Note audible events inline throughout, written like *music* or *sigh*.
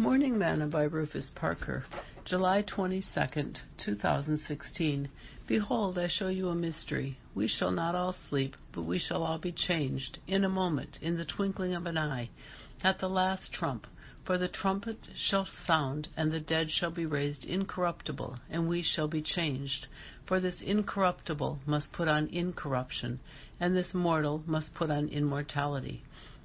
Morning Manna by Rufus Parker, July 22nd, 2016. Behold, I show you a mystery. We shall not all sleep, but we shall all be changed, in a moment, in the twinkling of an eye, at the last trump. For the trumpet shall sound, and the dead shall be raised incorruptible, and we shall be changed. For this incorruptible must put on incorruption, and this mortal must put on immortality.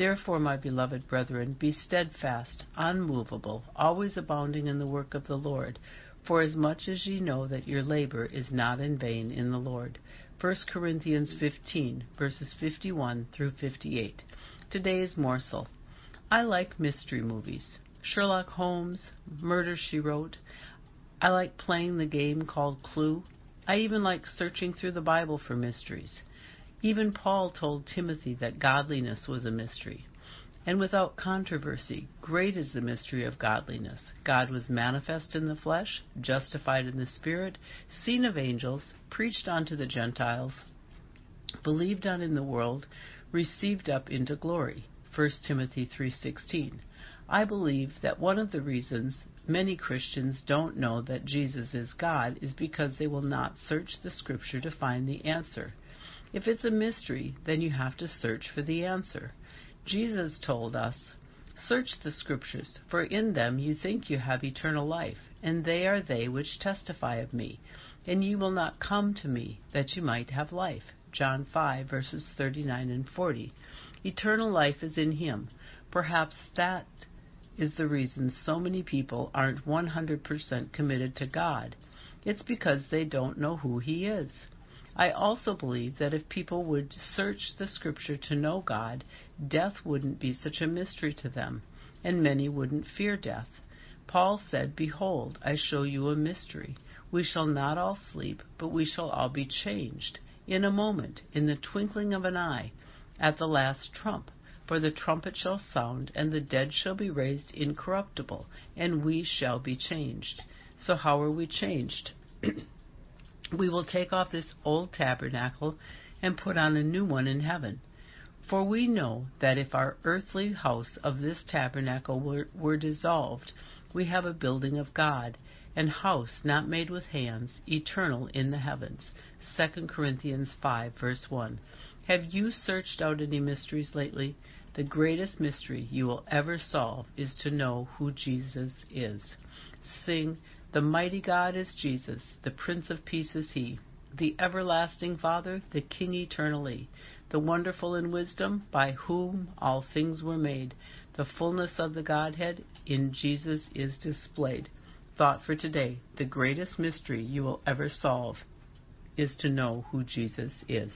Therefore, my beloved brethren, be steadfast, unmovable, always abounding in the work of the Lord, for as much as ye know that your labor is not in vain in the Lord. 1 Corinthians 15, verses 51 through 58. Today's morsel. I like mystery movies. Sherlock Holmes, Murder She Wrote. I like playing the game called Clue. I even like searching through the Bible for mysteries. Even Paul told Timothy that godliness was a mystery. And without controversy, great is the mystery of godliness. God was manifest in the flesh, justified in the spirit, seen of angels, preached unto the Gentiles, believed on in the world, received up into glory. 1 Timothy 3:16. I believe that one of the reasons many Christians don't know that Jesus is God is because they will not search the scripture to find the answer. If it's a mystery, then you have to search for the answer. Jesus told us, Search the Scriptures, for in them you think you have eternal life, and they are they which testify of me. And ye will not come to me, that you might have life. John 5, verses 39 and 40. Eternal life is in Him. Perhaps that is the reason so many people aren't 100% committed to God. It's because they don't know who He is. I also believe that if people would search the Scripture to know God, death wouldn't be such a mystery to them, and many wouldn't fear death. Paul said, Behold, I show you a mystery. We shall not all sleep, but we shall all be changed, in a moment, in the twinkling of an eye, at the last trump. For the trumpet shall sound, and the dead shall be raised incorruptible, and we shall be changed. So how are we changed? *clears throat* we will take off this old tabernacle and put on a new one in heaven. For we know that if our earthly house of this tabernacle were, were, dissolved, we have a building of God, an house not made with hands, eternal in the heavens. 2 Corinthians 5, verse 1. Have you searched out any mysteries lately? The greatest mystery you will ever solve is to know who Jesus is. Sing, the mighty God is Jesus, the Prince of Peace is He, the everlasting Father, the King eternally, the wonderful in wisdom, by whom all things were made. The fullness of the Godhead in Jesus is displayed. Thought for today the greatest mystery you will ever solve is to know who Jesus is.